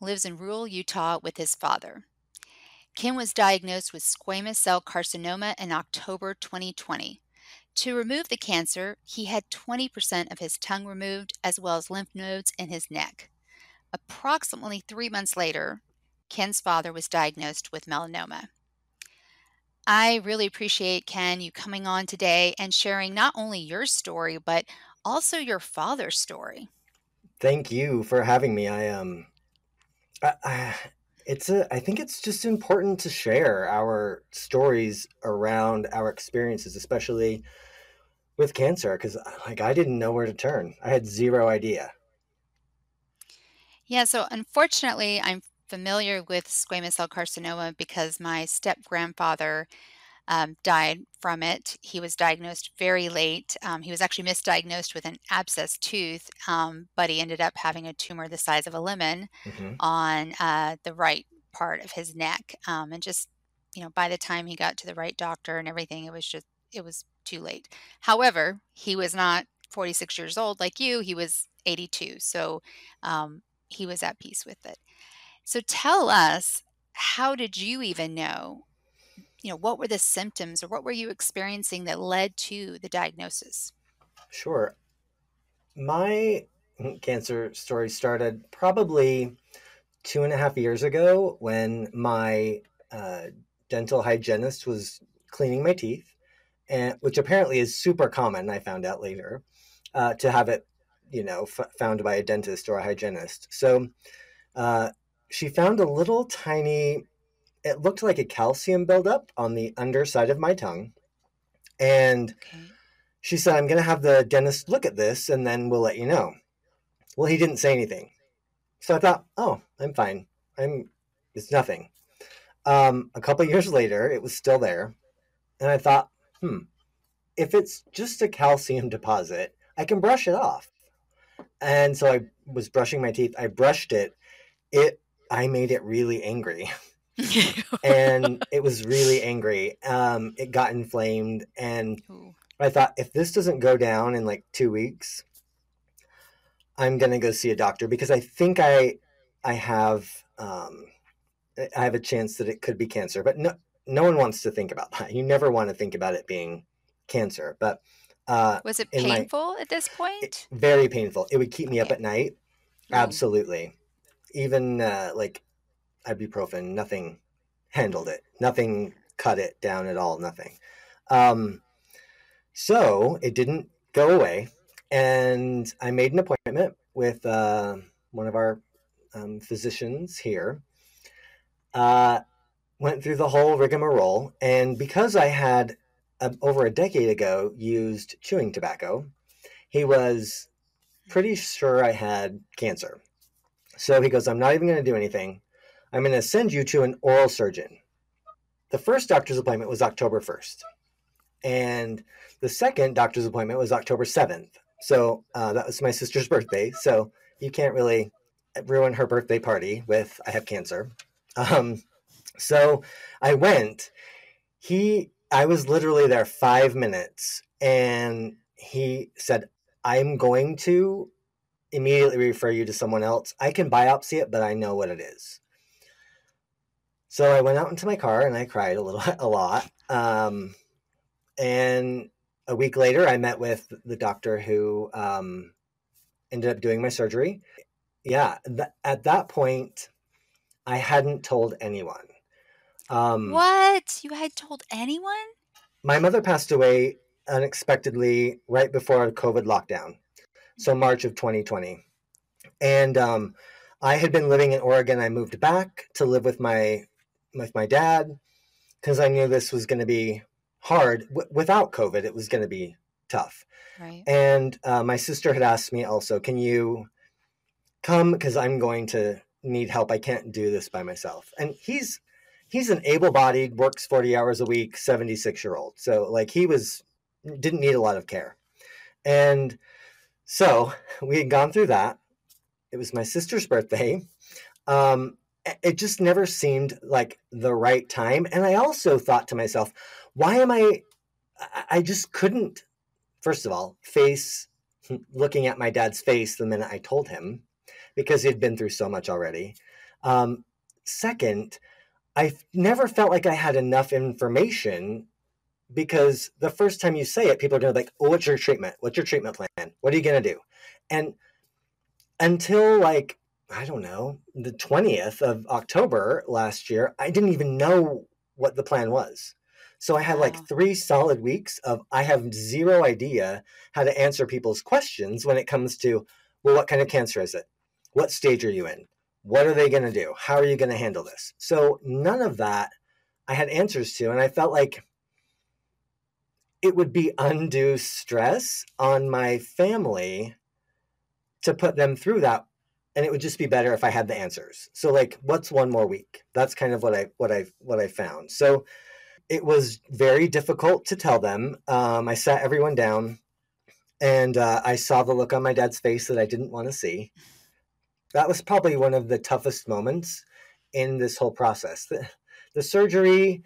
lives in rural Utah with his father. Kenn was diagnosed with squamous cell carcinoma in October 2020. To remove the cancer, he had 20% of his tongue removed as well as lymph nodes in his neck. Approximately three months later, Kenn's father was diagnosed with melanoma. I really appreciate, Kenn, you coming on today and sharing not only your story, but also your father's story. Thank you for having me. I um I, it's a I think it's just important to share our stories around our experiences, especially with cancer because uh, like I didn't know where to turn. I had zero idea. Yeah, so unfortunately, I'm familiar with squamous cell carcinoma because my step grandfather um, died from it. He was diagnosed very late. Um, he was actually misdiagnosed with an abscess tooth, um, but he ended up having a tumor the size of a lemon mm-hmm. on uh, the right part of his neck. Um, and just, you know, by the time he got to the right doctor and everything, it was just, it was too late. However, he was not 46 years old like you, he was 82. So um, he was at peace with it. So tell us, how did you even know you know, what were the symptoms or what were you experiencing that led to the diagnosis? Sure. My cancer story started probably two and a half years ago when my uh, dental hygienist was cleaning my teeth, and which apparently is super common. I found out later uh, to have it, you know, f- found by a dentist or a hygienist. So uh, she found a little tiny it looked like a calcium buildup on the underside of my tongue. And okay. she said, I'm going to have the dentist look at this and then we'll let you know. Well, he didn't say anything. So I thought, oh, I'm fine. I'm, it's nothing. Um, a couple years later, it was still there. And I thought, hmm, if it's just a calcium deposit, I can brush it off. And so I was brushing my teeth. I brushed it. It, I made it really angry. and it was really angry. Um, it got inflamed, and Ooh. I thought if this doesn't go down in like two weeks, I'm gonna go see a doctor because I think I I have um, I have a chance that it could be cancer. But no, no one wants to think about that. You never want to think about it being cancer. But uh, was it painful my, at this point? It, very painful. It would keep me okay. up at night. Absolutely. Even uh, like ibuprofen, nothing handled it. Nothing cut it down at all. Nothing. Um, so it didn't go away, and I made an appointment with uh, one of our um, physicians here. Uh, went through the whole rigmarole, and because I had uh, over a decade ago used chewing tobacco, he was pretty sure I had cancer. So he goes, I'm not even going to do anything. I'm going to send you to an oral surgeon. The first doctor's appointment was October 1st, and the second doctor's appointment was October 7th. So uh, that was my sister's birthday. So you can't really ruin her birthday party with I have cancer. Um, so I went. He, I was literally there five minutes, and he said, "I'm going to immediately refer you to someone else. I can biopsy it, but I know what it is." So I went out into my car and I cried a little, a lot. Um, and a week later, I met with the doctor who um, ended up doing my surgery. Yeah, th- at that point, I hadn't told anyone. Um, what? You had told anyone? My mother passed away unexpectedly right before COVID lockdown, so March of 2020. And um, I had been living in Oregon. I moved back to live with my with my dad because I knew this was going to be hard. W- without COVID, it was going to be tough. Right. And uh, my sister had asked me also, can you come? Because I'm going to need help. I can't do this by myself. And he's he's an able-bodied, works 40 hours a week, 76 year old. So like he was didn't need a lot of care. And so we had gone through that. It was my sister's birthday. Um, it just never seemed like the right time. And I also thought to myself, why am I? I just couldn't, first of all, face looking at my dad's face the minute I told him because he'd been through so much already. Um, second, I never felt like I had enough information because the first time you say it, people are going to be like, oh, what's your treatment? What's your treatment plan? What are you going to do? And until like, I don't know, the 20th of October last year, I didn't even know what the plan was. So I had wow. like three solid weeks of I have zero idea how to answer people's questions when it comes to, well, what kind of cancer is it? What stage are you in? What are they going to do? How are you going to handle this? So none of that I had answers to. And I felt like it would be undue stress on my family to put them through that and it would just be better if i had the answers. So like what's one more week? That's kind of what i what i what i found. So it was very difficult to tell them. Um, i sat everyone down and uh, i saw the look on my dad's face that i didn't want to see. That was probably one of the toughest moments in this whole process. The, the surgery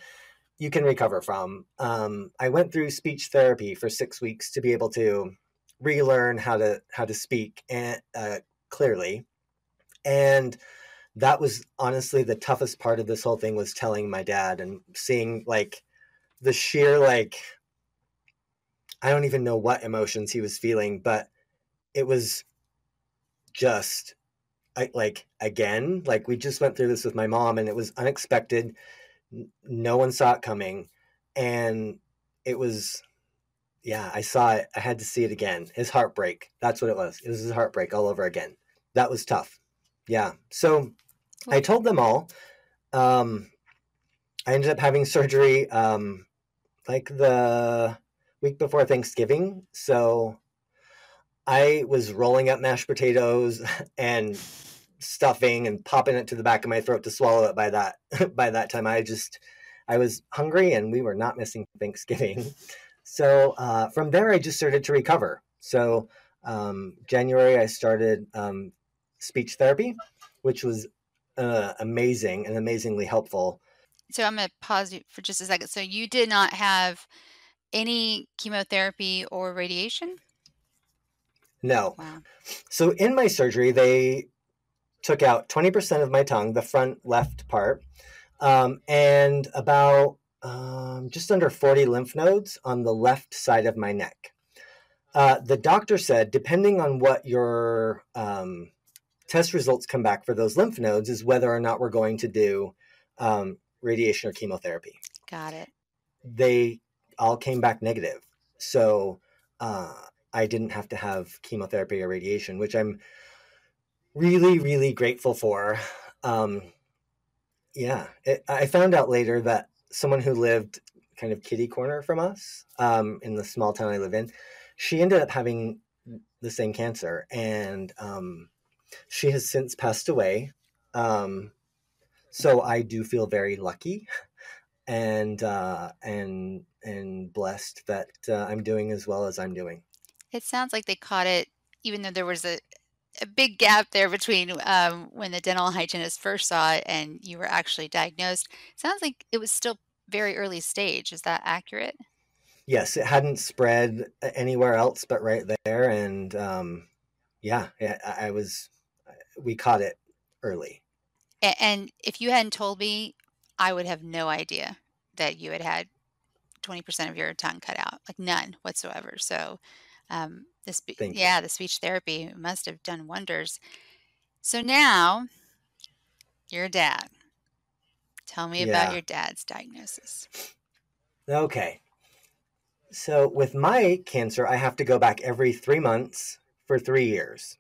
you can recover from. Um, I went through speech therapy for six weeks to be able to relearn how to how to speak and, uh, clearly, and that was honestly the toughest part of this whole thing was telling my dad and seeing like the sheer like I don't even know what emotions he was feeling, but it was just I, like again like we just went through this with my mom and it was unexpected. No one saw it coming and it was yeah i saw it. I had to see it again. His heartbreak. That's what it was. It was his heartbreak all over again. That was tough yeah. So i told them all um i ended up having surgery um like the week before thanksgiving. So i was rolling up mashed potatoes and stuffing and popping it to the back of my throat to swallow it by that by that time. I just i was hungry and we were not missing thanksgiving. So uh, from there i just started to recover. So um, january i started um, speech therapy which was uh, amazing and amazingly helpful so i'm going to pause you for just a second so you did not have any chemotherapy or radiation no wow. so in my surgery they took out 20% of my tongue, the front left part, um, and about um, just under 40 lymph nodes on the left side of my neck. Uh, the doctor said, depending on what your um, test results come back for those lymph nodes, is whether or not we're going to do um, radiation or chemotherapy. Got it. They all came back negative. So uh, I didn't have to have chemotherapy or radiation, which I'm really, really grateful for. Um, yeah, it, I found out later that someone who lived kind of kitty corner from us um, in the small town I live in, she ended up having the same cancer, and um, she has since passed away. Um, so I do feel very lucky and uh, and and blessed that uh, I'm doing as well as I'm doing. It sounds like they caught it, even though there was a a big gap there between um, when the dental hygienist first saw it and you were actually diagnosed. Sounds like it was still very early stage. Is that accurate? Yes, it hadn't spread anywhere else but right there, and um, yeah, I was. We caught it early. And if you hadn't told me, I would have no idea that you had had twenty percent of your tongue cut out, like none whatsoever. So um, the spe- yeah, the speech therapy must have done wonders. So now, your dad. Tell me yeah. about your dad's diagnosis. Okay. So with my cancer, I have to go back every three months for three years.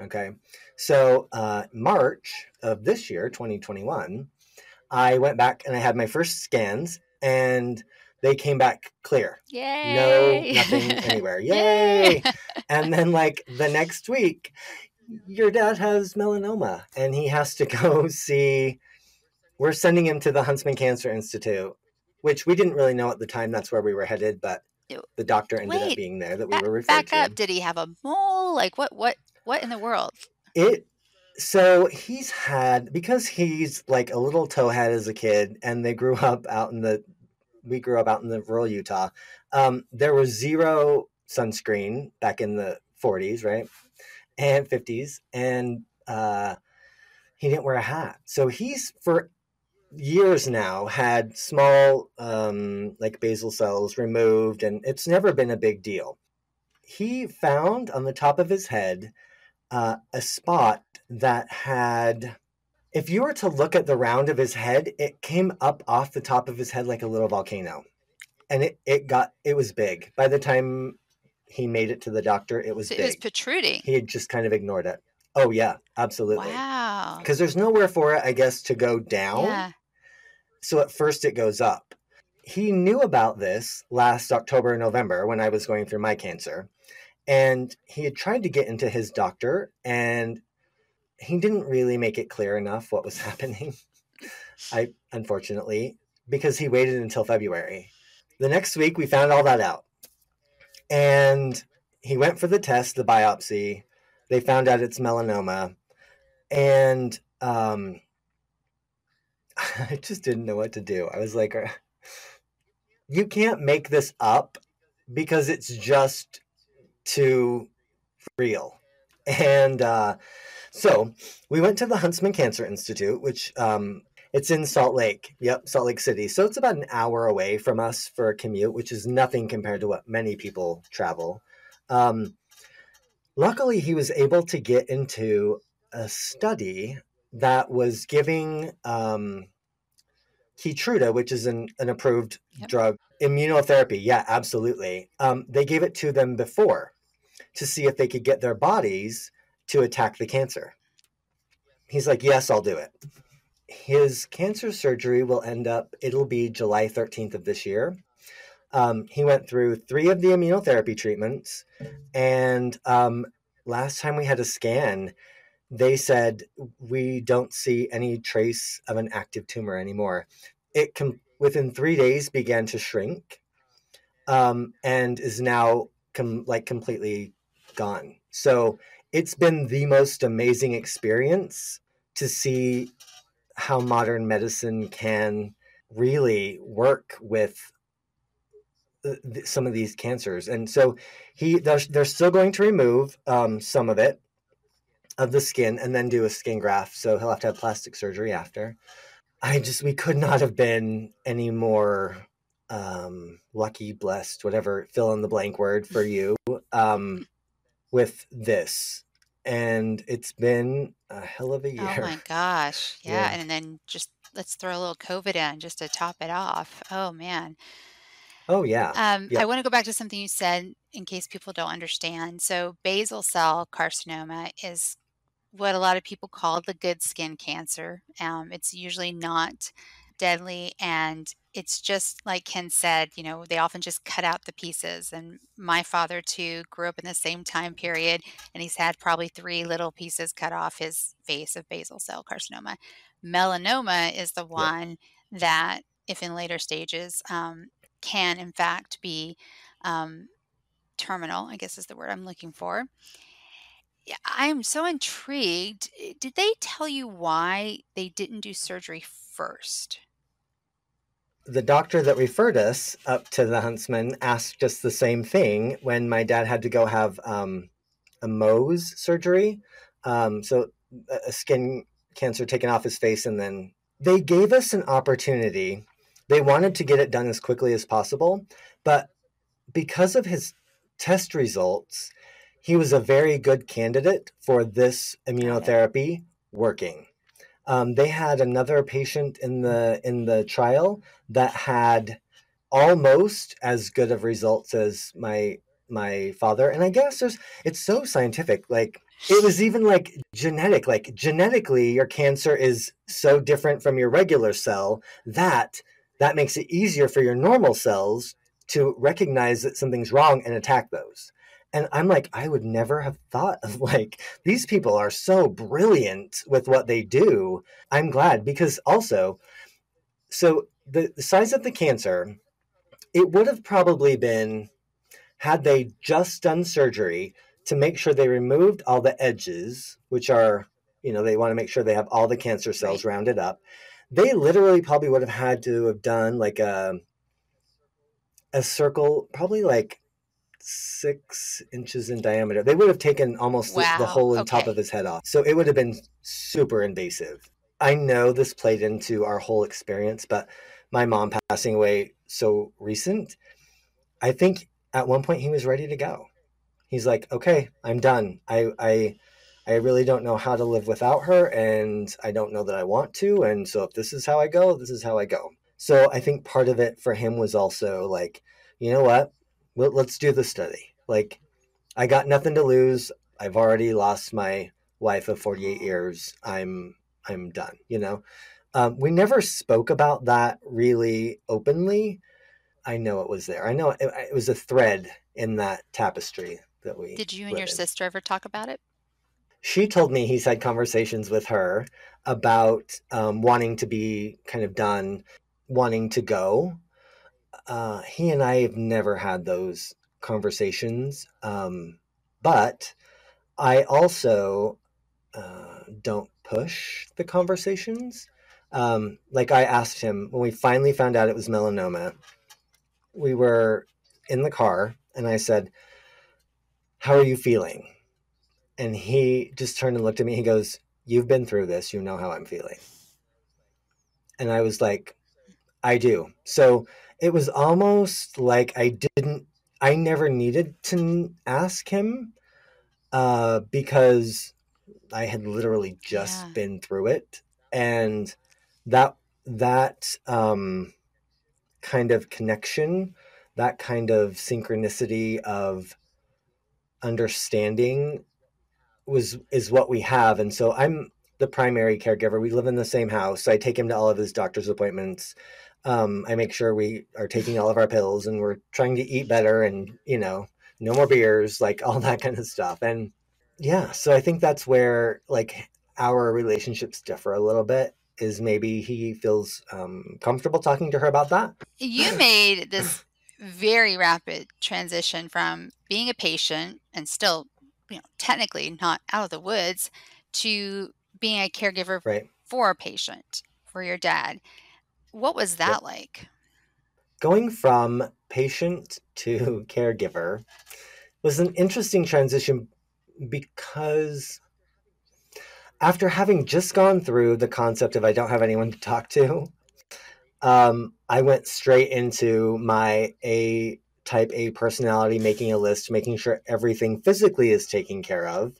Okay. So uh, March of this year, 2021, I went back and I had my first scans, and they came back clear. Yay! No, nothing anywhere. Yay! and then like the next week, your dad has melanoma and he has to go see we're sending him to the huntsman cancer institute which we didn't really know at the time that's where we were headed but the doctor ended Wait, up being there that we Back, were referred back to up. Did he have a mole? Like what? What? What in the world? it so he's had because he's like a little towhead as a kid and they grew up out in the we grew up out in the rural utah um, there was zero sunscreen back in the 40s right? And 50s and uh, he didn't wear a hat. So he's for years now had small um, like basal cells removed and it's never been a big deal. He found on the top of his head uh, a spot that had if you were to look at the round of his head it came up off the top of his head like a little volcano and it, it got it was big by the time he made it to the doctor it was So big it was protruding. he had just kind of ignored it oh yeah absolutely Wow. because there's nowhere for it i guess to go down Yeah. so at first it goes up. He knew about this last October, November when I was going through my cancer. And he had tried to get into his doctor and he didn't really make it clear enough what was happening. I unfortunately, because he waited until February. The next week we found all that out. And he went for the test, the biopsy. They found out it's melanoma. And um I just didn't know what to do. I was like, "Uh, you can't make this up because it's just too real. And uh, so we went to the Huntsman Cancer Institute, which um, it's in Salt Lake. Yep, Salt Lake City. So it's about an hour away from us for a commute, which is nothing compared to what many people travel. Um, luckily, he was able to get into a study that was giving um, Keytruda, which is an, an approved Yep. drug, immunotherapy. Yeah, absolutely. Um, they gave it to them before to see if they could get their bodies to attack the cancer. He's like, Yes, I'll do it. His cancer surgery will end up, it'll be July 13th of this year. Um, he went through three of the immunotherapy treatments. And um, last time we had a scan, they said we don't see any trace of an active tumor anymore. It com- within three days began to shrink, um, and is now com- like completely gone. So it's been the most amazing experience to see how modern medicine can really work with uh, some of these cancers. And so he they're, they're still going to remove um, some of it of the skin and then do a skin graft. So he'll have to have plastic surgery after. I just we could not have been any more um, lucky, blessed, whatever fill in the blank word for you um, with this. And it's been a hell of a year. Oh my gosh. Yeah. Yeah. And then just let's throw a little COVID in just to top it off. Oh man. Oh yeah. Um, Yep. I want to go back to something you said in case people don't understand. So, basal cell carcinoma is what a lot of people call the good skin cancer. Um, it's usually not deadly, and it's just like Kenn said, you know, they often just cut out the pieces. And my father, too, grew up in the same time period, and he's had probably three little pieces cut off his face of basal cell carcinoma. Melanoma is the one that, if in later stages, um, can in fact be um, terminal, I guess is the word I'm looking for. Yeah, I am so intrigued. Eh, Did they tell you why they didn't do surgery first? The doctor that referred us up to the huntsman asked just the same thing when my dad had to go have um, a Mohs surgery. Um, so a skin cancer taken off his face, and then they gave us an opportunity. They wanted to get it done as quickly as possible, but because of his test results, he was a very good candidate for this immunotherapy working. Um, they had another patient in the in the trial that had almost as good of results as my my father. And i guess there's it's so scientific like it was even like genetic like genetically your cancer is so different from your regular cell that that makes it easier for your normal cells to recognize that something's wrong and attack those And I'm like, I would never have thought of like, these people are so brilliant with what they do. I'm glad because also, so the, the size of the cancer, it would have probably been had they just done surgery to make sure they removed all the edges, which are, you know, they want to make sure they have all the cancer cells rounded up. They literally probably would have had to have done like a a circle, probably like six inches in diameter. They would have taken almost wow. the, the, whole okay. top of his head off. So it would have been super invasive. I know this played into our whole experience, but my mom passing away so recent, I think at one point he was ready to go. He's like, okay, I'm done. I, I, I really don't know how to live without her, and I don't know that I want to. And so, if this is how I go, this is how I go. So, I think part of it for him was also like, you know what? Well, let's do the study. Like, I got nothing to lose. I've already lost my wife of 48 years. I'm I'm done. You know, um, we never spoke about that really openly. I know it was there. I know it, it was a thread in that tapestry that we. Did you and your in. sister ever talk about it? She told me he's had conversations with her about um, wanting to be kind of done, wanting to go. Uh, he and I have never had those conversations, um, but I also uh, don't push the conversations. Um, like I asked him when we finally found out it was melanoma, we were in the car and I said, How are you feeling? And he just turned and looked at me. He goes, You've been through this. You know how I'm feeling. And I was like, I do. So it was almost like I didn't, I never needed to ask him uh, because I had literally just yeah. been through it. And that, that, um, kind of connection, that kind of synchronicity of understanding was is what we have and so i'm the primary caregiver we live in the same house so i take him to all of his doctor's appointments um, i make sure we are taking all of our pills and we're trying to eat better and you know no more beers like all that kind of stuff and yeah so i think that's where like our relationships differ a little bit is maybe he feels um, comfortable talking to her about that. You made this very rapid transition from being a patient and still, you know, technically not out of the woods to being a caregiver right. for a patient for your dad. What was that yep. like? Going from patient to caregiver was an interesting transition because after having just gone through the concept of I don't have anyone to talk to, um, I went straight into my A type A personality, making a list, making sure everything physically is taken care of.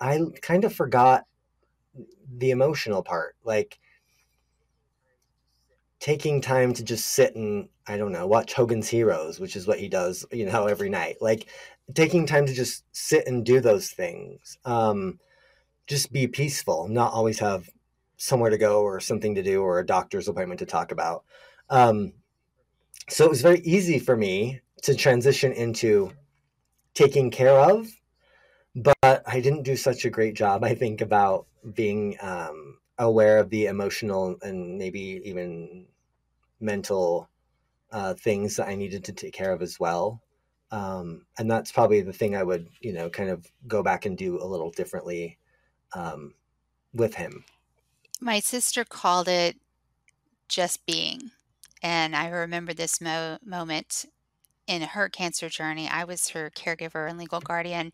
I kind of forgot the emotional part, like taking time to just sit and I don't know, watch Hogan's Heroes, which is what he does, you know, every night. Like taking time to just sit and do those things. Um, just be peaceful, not always have somewhere to go or something to do or a doctor's appointment to talk about. Um, so it was very easy for me to transition into taking care of, but I didn't do such a great job, I think, about being um, aware of the emotional and maybe even mental uh, things that I needed to take care of as well. Um, and that's probably the thing I would, you know, kind of go back and do a little differently um, with him. My sister called it just being. And I remember this mo- moment in her cancer journey. I was her caregiver and legal guardian,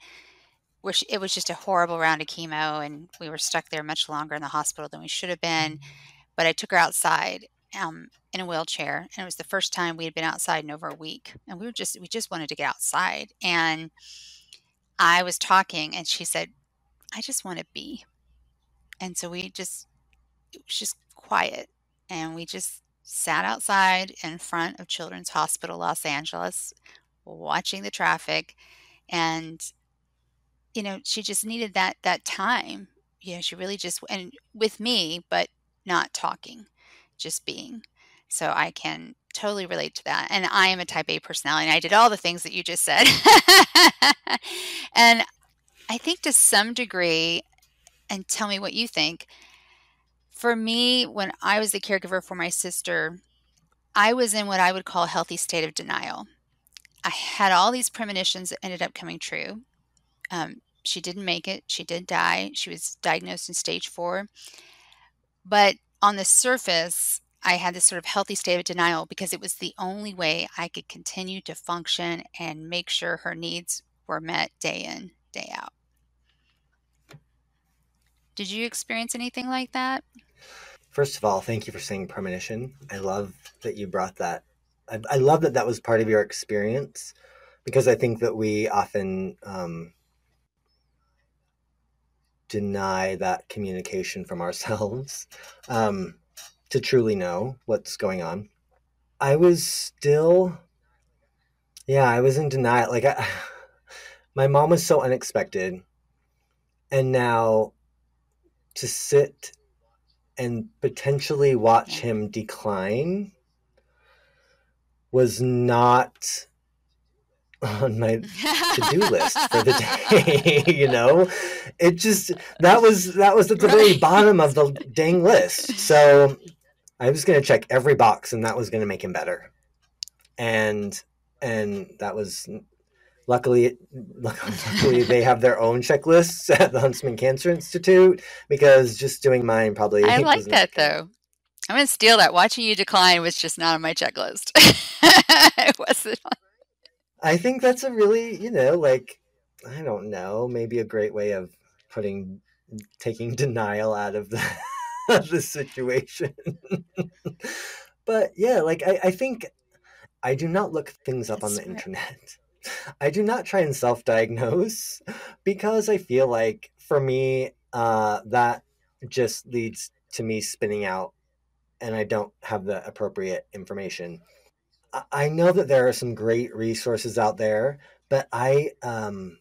which it was just a horrible round of chemo, and we were stuck there much longer in the hospital than we should have been. Mm-hmm. But I took her outside um, in a wheelchair, and it was the first time we had been outside in over a week, and we were just we just wanted to get outside. And I was talking, and she said, I just want to be. And so we just, it was just quiet. And we just sat outside in front of Children's Hospital Los Angeles, watching the traffic. And, you know, she just needed that, that time. You know, she really just, and with me, but not talking, just being. So I can totally relate to that. And I am a type A personality. And I did all the things that you just said. and I think to some degree, and tell me what you think. For me, when I was the caregiver for my sister, I was in what I would call a healthy state of denial. I had all these premonitions that ended up coming true. Um, she didn't make it. She did die. She was diagnosed in stage four. But on the surface, I had this sort of healthy state of denial because it was the only way I could continue to function and make sure her needs were met day in, day out. Did you experience anything like that? First of all, thank you for saying premonition. I love that you brought that. I, I love that that was part of your experience because I think that we often um, deny that communication from ourselves um, to truly know what's going on. I was still, yeah, I was in denial. Like, I, my mom was so unexpected. And now to sit and potentially watch him decline was not on my to-do list for the day you know? It just that was that was at the very bottom of the dang list. So i was going to check every box and that was going to make him better. And and that was luckily luckily they have their own checklists at the huntsman cancer institute because just doing mine probably i like that though. I'm going to steal that. Watching you decline was just not on my checklist. It wasn't on I think that's a really, you know, like I don't know, maybe a great way of putting taking denial out of the of the situation. but yeah, like I, I think I do not look things up that's on the internet. I do not try and self-diagnose because I feel like for me, uh, that just leads to me spinning out and I don't have the appropriate information. I know that there are some great resources out there, but I um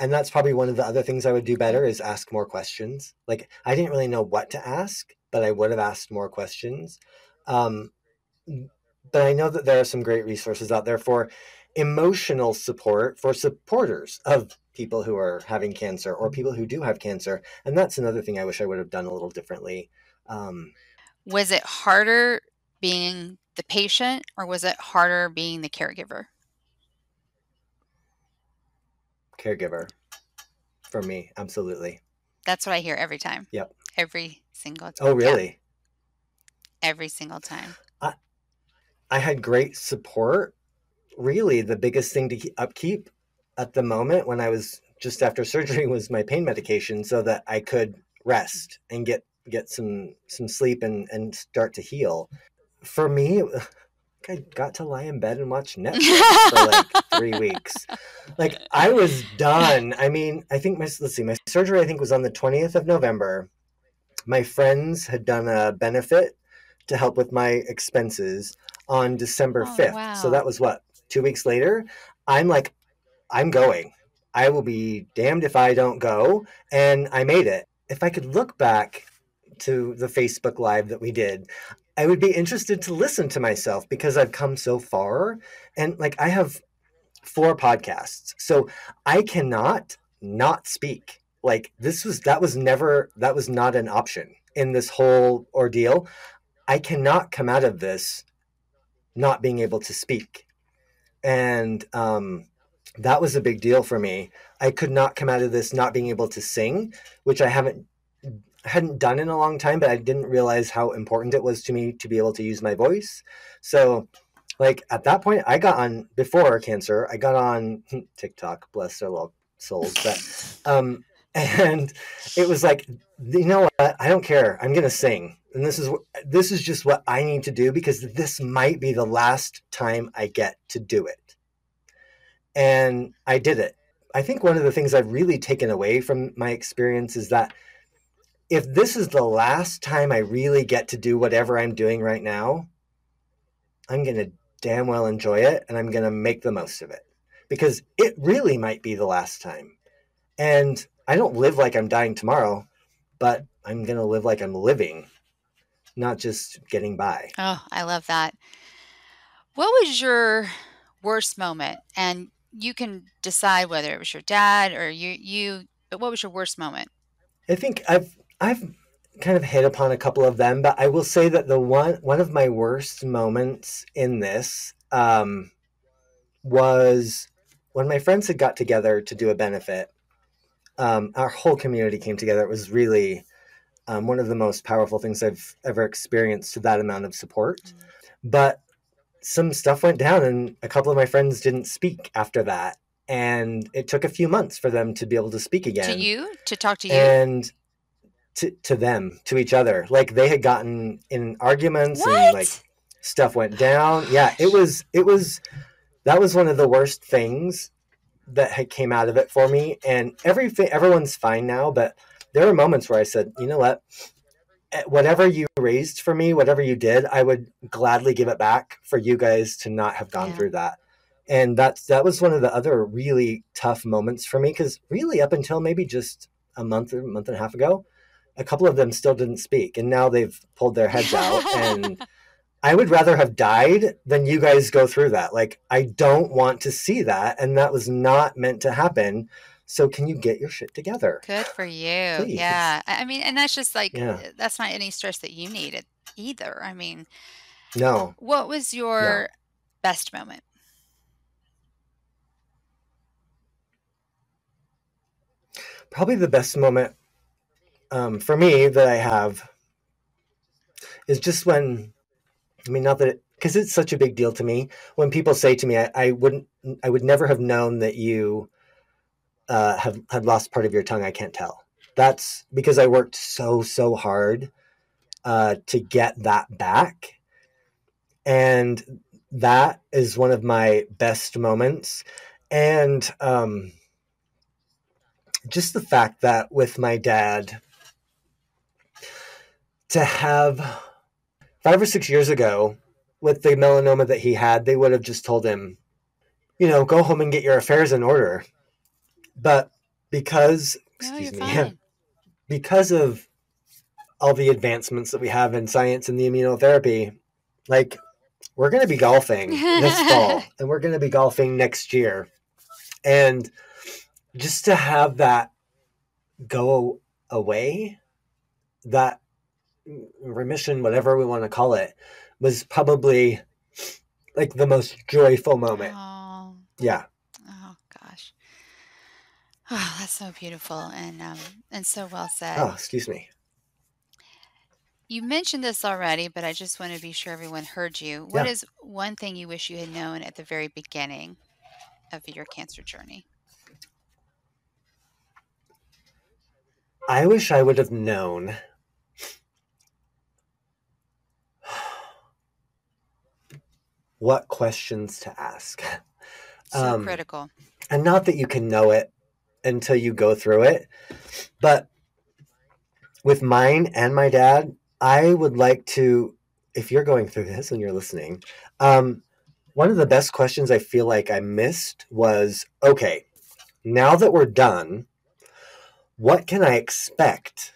and that's probably one of the other things I would do better is ask more questions. Like I didn't really know what to ask, but I would have asked more questions. Um but I know that there are some great resources out there for emotional support for supporters of people who are having cancer or people who do have cancer. And that's another thing I wish I would have done a little differently. Um, was it harder being the patient or was it harder being the caregiver? Caregiver for me, absolutely. That's what I hear every time. Yep. Every single oh, time. Oh, really? Yeah. Every single time. I, I had great support. Really, the biggest thing to upkeep at the moment when I was just after surgery was my pain medication so that I could rest and get get some some sleep and and start to heal for me, I got to lie in bed and watch Netflix for like three weeks. Like I was done. I mean, I think my let's see, my surgery I think was on the twentieth of November. My friends had done a benefit to help with my expenses on December oh, fifth. Oh, wow. So that was what two weeks later. I'm like, I'm going. I will be damned if I don't go. And I made it. If I could look back to the Facebook Live that we did, I would be interested to listen to myself because I've come so far. And like I have four podcasts. So I cannot not speak. Like this was that was never that was not an option in this whole ordeal. I cannot come out of this not being able to speak. And um that was a big deal for me. I could not come out of this not being able to sing, which I haven't hadn't done in a long time, but I didn't realize how important it was to me to be able to use my voice. So, like at that point, I got on before cancer. I got on TikTok, bless their little souls, but um, and it was like, you know what? I don't care. I'm gonna sing, and this is this is just what I need to do because this might be the last time I get to do it. And I did it. I think one of the things I've really taken away from my experience is that if this is the last time I really get to do whatever I'm doing right now, I'm going to damn well enjoy it and I'm going to make the most of it because it really might be the last time. And I don't live like I'm dying tomorrow, but I'm going to live like I'm living, not just getting by. Oh, I love that. What was your worst moment? And you can decide whether it was your dad or you you but what was your worst moment? I think I've I've kind of hit upon a couple of them, but I will say that the one one of my worst moments in this um, was when my friends had got together to do a benefit. Um, our whole community came together. It was really um, one of the most powerful things I've ever experienced to that amount of support. But some stuff went down, and a couple of my friends didn't speak after that. And it took a few months for them to be able to speak again. To you? To talk to you? And to, to them, to each other. Like they had gotten in arguments what? and like stuff went down. Yeah, it was it was that was one of the worst things that had came out of it for me. And everything everyone's fine now, but there were moments where I said, you know what? Eh, whatever you raised for me, whatever you did, I would gladly give it back for you guys to not have gone yeah. through that. And that's that was one of the other really tough moments for me because really up until maybe just a month or a month and a half ago, a couple of them still didn't speak and now they've pulled their heads out and I would rather have died than you guys go through that. Like I don't want to see that and that was not meant to happen. So can you get your shit together? Good for you. Please. Yeah. I mean and that's just like yeah. that's not any stress that you needed either. I mean No. What was your no. best moment? Probably the best moment um, for me that I have is just when I mean not that because it, it's such a big deal to me. When people say to me I, I wouldn't I would never have known that you uh, have had lost part of your tongue. I can't tell. That's because I worked so so hard uh, to get that back. And that is one of my best moments. And um, just the fact that with my dad to have five or six years ago with the melanoma that he had, they would have just told him, you know, go home and get your affairs in order. But because, excuse me, yeah, because of all the advancements that we have in science and the immunotherapy, like we're going to be golfing this fall and we're going to be golfing next year. And just to have that go away, that remission, whatever we want to call it, was probably like the most joyful moment. Oh. Yeah. Oh gosh. Oh, that's so beautiful and um, and so well said. Oh, excuse me. You mentioned this already, but I just want to be sure everyone heard you. What yeah. is one thing you wish you had known at the very beginning of your cancer journey? I wish I would have known what questions to ask. So um, critical. And not that you can know it until you go through it, but with mine and my dad, I would like to, if you're going through this and you're listening, um, one of the best questions I feel like I missed was okay, now that we're done, what can I expect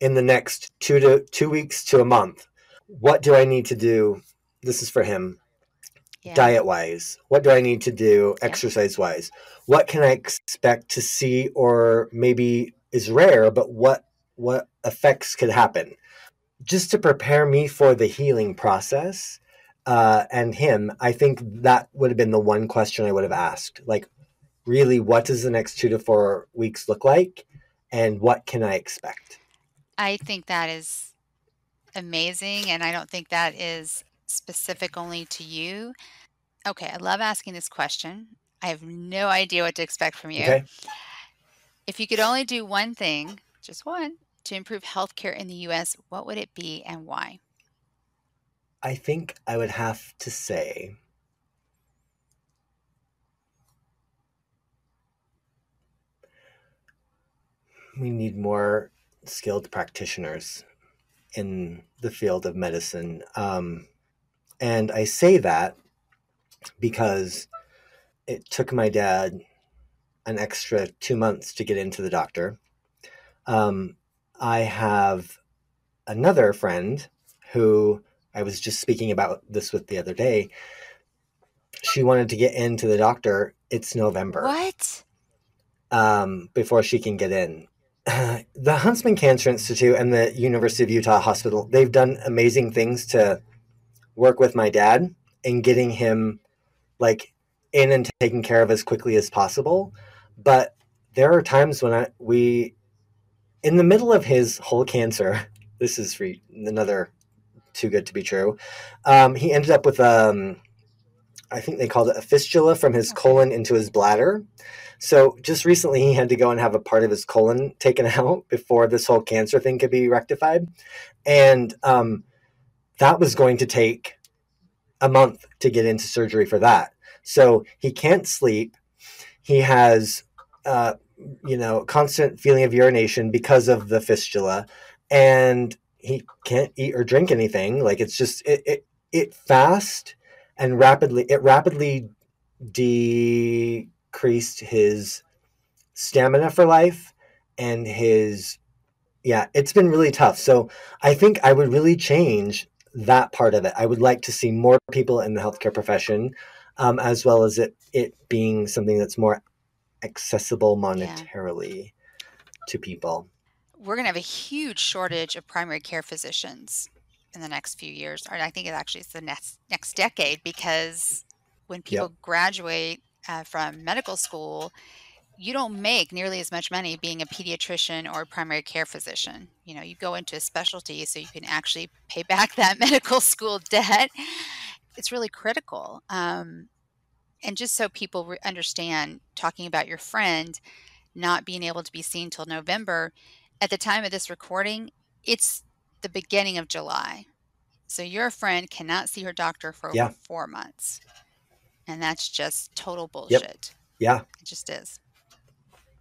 in the next two to two weeks to a month? What do I need to do? This is for him yeah. diet wise? What do I need to do exercise wise? What can I expect to see or maybe is rare, but what what effects could happen? Just to prepare me for the healing process uh, and him, I think that would have been the one question I would have asked. Like, really, what does the next two to four weeks look like? And what can I expect? I think that is amazing. And I don't think that is specific only to you. Okay, I love asking this question. I have no idea what to expect from you. Okay. If you could only do one thing, just one, to improve healthcare in the US, what would it be and why? I think I would have to say we need more skilled practitioners in the field of medicine. Um, and I say that because it took my dad an extra two months to get into the doctor. Um, I have another friend who I was just speaking about this with the other day. she wanted to get into the doctor. It's November. What? Um, before she can get in. the Huntsman Cancer Institute and the University of Utah Hospital, they've done amazing things to work with my dad in getting him like in and taken care of as quickly as possible. But there are times when I we in the middle of his whole cancer, this is another too good to be true. Um, he ended up with um, I think they called it a fistula from his colon into his bladder. So just recently, he had to go and have a part of his colon taken out before this whole cancer thing could be rectified, and um, that was going to take a month to get into surgery for that. So he can't sleep. He has, uh, you know, constant feeling of urination because of the fistula, and he can't eat or drink anything. Like it's just it it, it fast and rapidly it rapidly decreased his stamina for life and his yeah it's been really tough so i think i would really change that part of it i would like to see more people in the healthcare profession um, as well as it it being something that's more accessible monetarily yeah. to people we're going to have a huge shortage of primary care physicians in the next few years, or I think it actually is the next next decade, because when people yep. graduate uh, from medical school, you don't make nearly as much money being a pediatrician or primary care physician. You know, you go into a specialty so you can actually pay back that medical school debt. It's really critical. Um, and just so people re- understand, talking about your friend not being able to be seen till November, at the time of this recording, it's the beginning of July. So your friend cannot see her doctor for yeah. over four months. And that's just total bullshit. Yep. Yeah. It just is.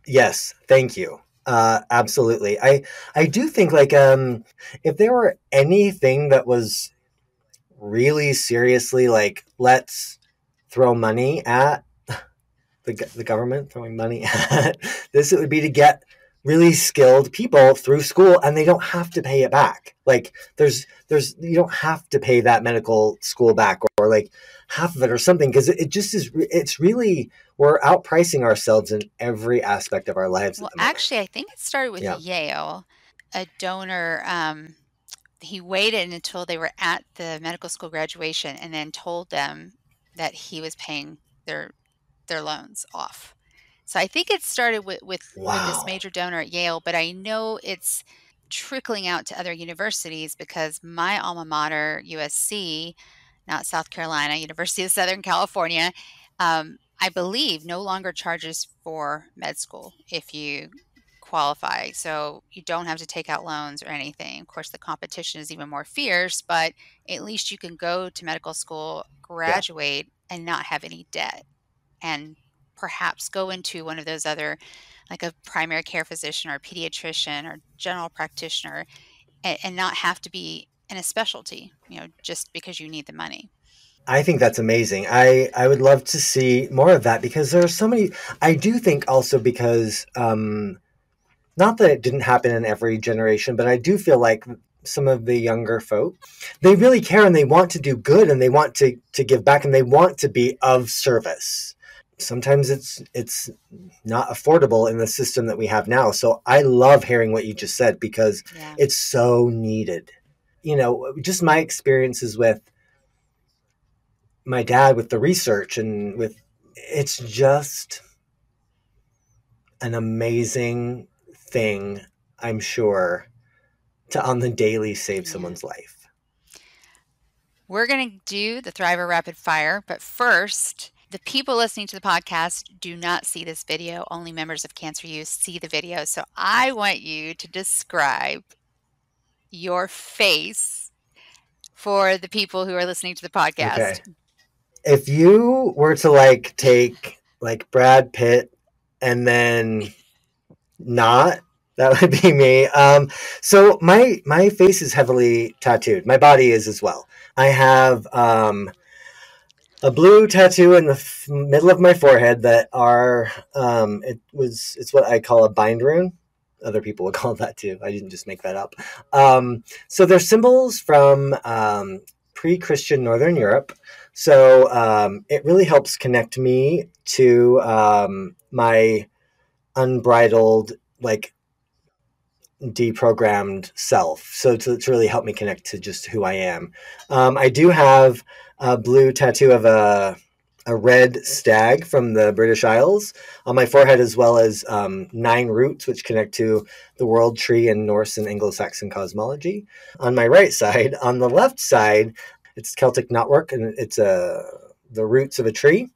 Yes. Thank you. Uh, absolutely. I I do think like um if there were anything that was really seriously like let's throw money at the the government throwing money at this it would be to get really skilled people through school and they don't have to pay it back like there's there's you don't have to pay that medical school back or, or like half of it or something because it, it, just is it's really we're outpricing ourselves in every aspect of our lives well actually i think it started with yeah. yale a donor um, he waited until they were at the medical school graduation and then told them that he was paying their their loans off so I think it started with with, wow. with this major donor at Yale, but I know it's trickling out to other universities because my alma mater, USC, not South Carolina, University of Southern California, um, I believe no longer charges for med school if you qualify. So you don't have to take out loans or anything. Of course, the competition is even more fierce, but at least you can go to medical school, graduate, yeah. and not have any debt and perhaps go into one of those other like a primary care physician or pediatrician or general practitioner and, and not have to be in a specialty you know just because you need the money I think that's amazing. I, I would love to see more of that because there are so many. I do think also because, um, not that it didn't happen in every generation, but I do feel like some of the younger folk, they really care and they want to do good and they want to, to give back and they want to be of service sometimes it's it's not affordable in the system that we have now so i love hearing what you just said because yeah. it's so needed you know just my experiences with my dad with the research and with it's just an amazing thing i'm sure to on the daily save someone's life we're going to do the thriver rapid fire but first the people listening to the podcast do not see this video. Only members of Cancer U see the video. So I want you to describe your face for the people who are listening to the podcast. Okay. If you were to like take like Brad Pitt and then not that would be me. Um, so my my face is heavily tattooed. My body is as well. I have um, a blue tattoo in the f- middle of my forehead that are um, it was it's what I call a bind rune. Other people would call that too. I didn't just make that up. Um, so they're symbols from um, pre-Christian Northern Europe So um, it really helps connect me to um, my unbridled, like deprogrammed self. So to, to really help me connect to just who I am. Um, I do have a blue tattoo of a a red stag from the British Isles on my forehead, as well as um, nine roots, which connect to the world tree in Norse and Anglo Saxon cosmology. On my right side, on the left side, it's Celtic knotwork, and it's a uh, the roots of a tree.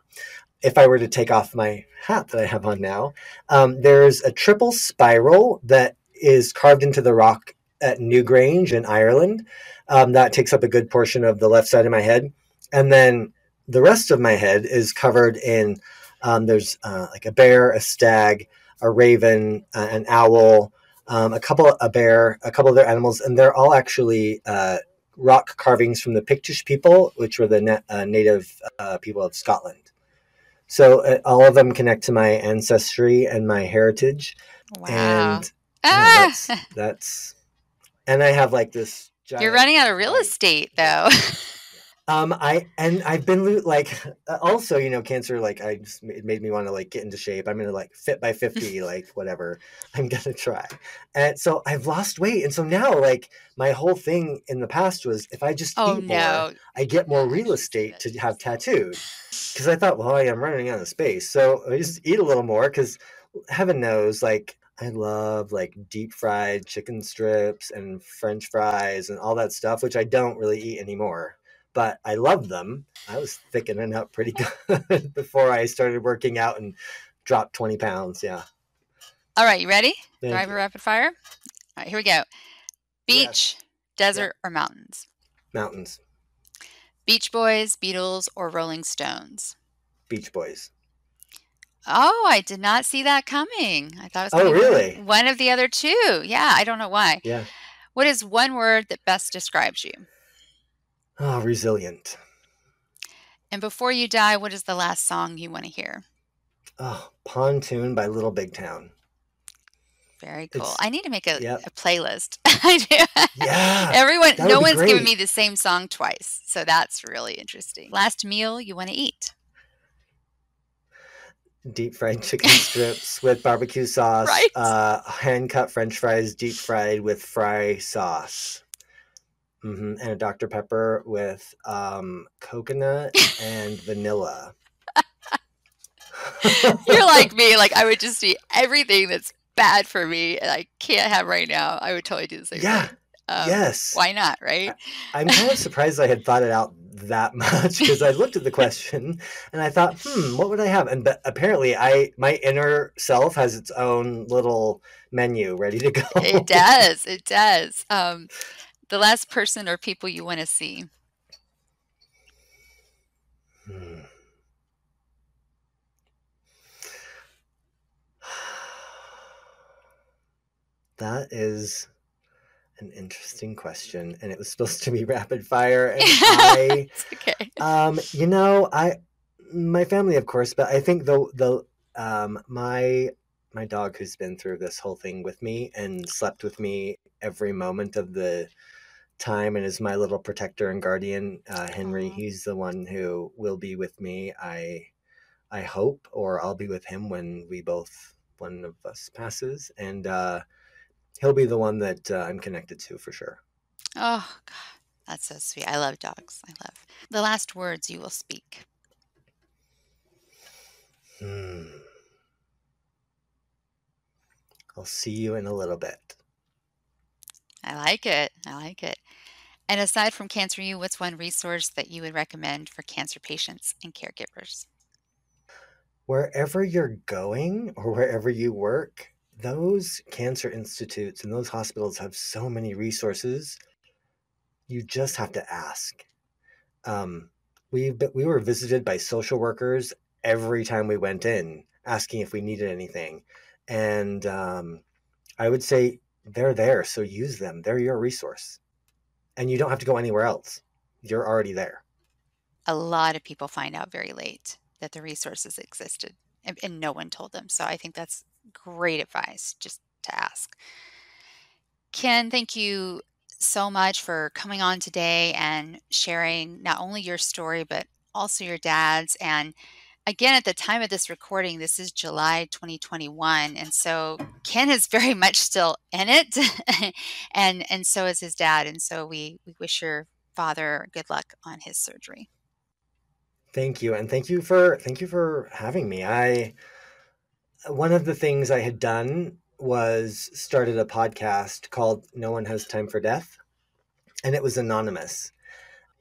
If I were to take off my hat that I have on now, um, there's a triple spiral that is carved into the rock at Newgrange in Ireland. Um, that takes up a good portion of the left side of my head. And then the rest of my head is covered in um, there's uh, like a bear, a stag, a raven, uh, an owl, um, a couple, a bear, a couple other animals, and they're all actually uh, rock carvings from the Pictish people, which were the na- uh, native uh, people of Scotland. So uh, all of them connect to my ancestry and my heritage. Wow. And ah! that's, that's, and I have like this. Giant, You're running out of real estate, though. Um, I and I've been like also you know cancer like I just it made me want to like get into shape. I'm gonna like fit by fifty like whatever. I'm gonna try, and so I've lost weight, and so now like my whole thing in the past was if I just oh, eat no. more, I get more real estate to have tattooed. Because I thought, well, I am running out of space, so I just eat a little more. Because heaven knows, like I love like deep fried chicken strips and French fries and all that stuff, which I don't really eat anymore but I love them. I was thickening up pretty good before I started working out and dropped 20 pounds. Yeah. All right. You ready? Thank Drive you. a rapid fire. All right. Here we go. Beach, yes. desert, yeah. or mountains? Mountains. Beach Boys, Beatles, or Rolling Stones? Beach Boys. Oh, I did not see that coming. I thought it was oh, really? one of the other two. Yeah, I don't know why. Yeah. What is one word that best describes you? Oh, resilient. And before you die, what is the last song you want to hear? Oh, Pontoon by Little Big Town. Very cool. It's, I need to make a, yep. a playlist. I do. Yeah. Everyone, no one's given me the same song twice. So that's really interesting. Last meal you want to eat? Deep fried chicken strips with barbecue sauce. Right. Uh, hand cut french fries, deep fried with fry sauce. Mm-hmm. And a Dr. Pepper with um, coconut and vanilla. You're like me. Like I would just eat everything that's bad for me and I can't have right now. I would totally do the same yeah. thing. Um, yes. Why not? Right. I, am kind of surprised I had thought it out that much because I looked at the question and I thought, hmm, what would I have? And but apparently, I my inner self has its own little menu ready to go. it does. It does. Um, the last person or people you want to see? Hmm. That is an interesting question, and it was supposed to be rapid fire. And I, okay. um, you know, I, my family, of course, but I think the the um, my my dog who's been through this whole thing with me and slept with me every moment of the time and is my little protector and guardian. Uh, Henry, he's the one who will be with me. I I hope, or I'll be with him when we both one of us passes, and uh, he'll be the one that uh, I'm connected to for sure. Oh God, that's so sweet. I love dogs. I love the last words you will speak. Hmm. I'll see you in a little bit. I like it. I like it. And aside from Cancer U, what's one resource that you would recommend for cancer patients and caregivers? Wherever you're going or wherever you work, those cancer institutes and those hospitals have so many resources. You just have to ask. Um, we we were visited by social workers every time we went in, asking if we needed anything, and um, I would say they're there, so use them. They're your resource and you don't have to go anywhere else. You're already there. A lot of people find out very late that the resources existed and, and no one told them. So I think that's great advice just to ask. Kenn, thank you so much for coming on today and sharing not only your story, but also your dad's. And again, at the time of this recording, this is July 2021. And so Kenn is very much still in it. and, and so is his dad. And so we, we wish your father good luck on his surgery. Thank you. And thank you for, thank you for having me. I, one of the things I had done was started a podcast called No One Has Time for Death, and it was anonymous.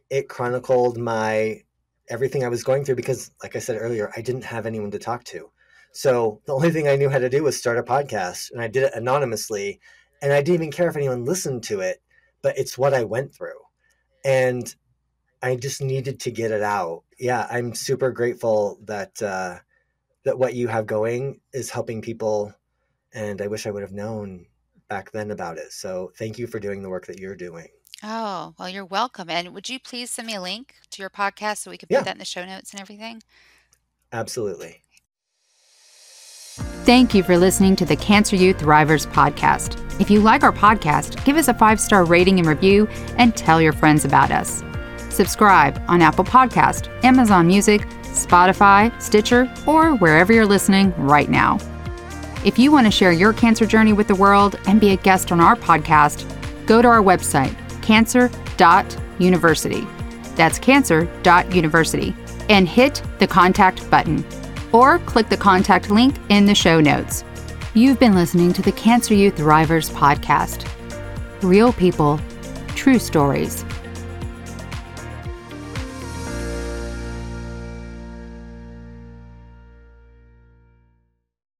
It chronicled my everything I was going through because, like I said earlier, I didn't have anyone to talk to. So the only thing I knew how to do was start a podcast, and I did it anonymously. And I didn't even care if anyone listened to it, but it's what I went through. And I just needed to get it out. Yeah, I'm super grateful that uh, that what you have going is helping people and i wish i would have known back then about it so thank you for doing the work that you're doing oh well you're welcome and would you please send me a link to your podcast so we could put yeah. that in the show notes and everything absolutely Thank you for listening to the Cancer U Thrivers podcast. If you like our podcast, give us a five star rating and review and tell your friends about us. Subscribe on Apple Podcast, Amazon Music, Spotify, Stitcher, or wherever you're listening right now. If you want to share your cancer journey with the world and be a guest on our podcast, go to our website, cancer.university. That's cancer.university. And hit the contact button. Or click the contact link in the show notes. You've been listening to the Cancer U Thrivers podcast. Real people, true stories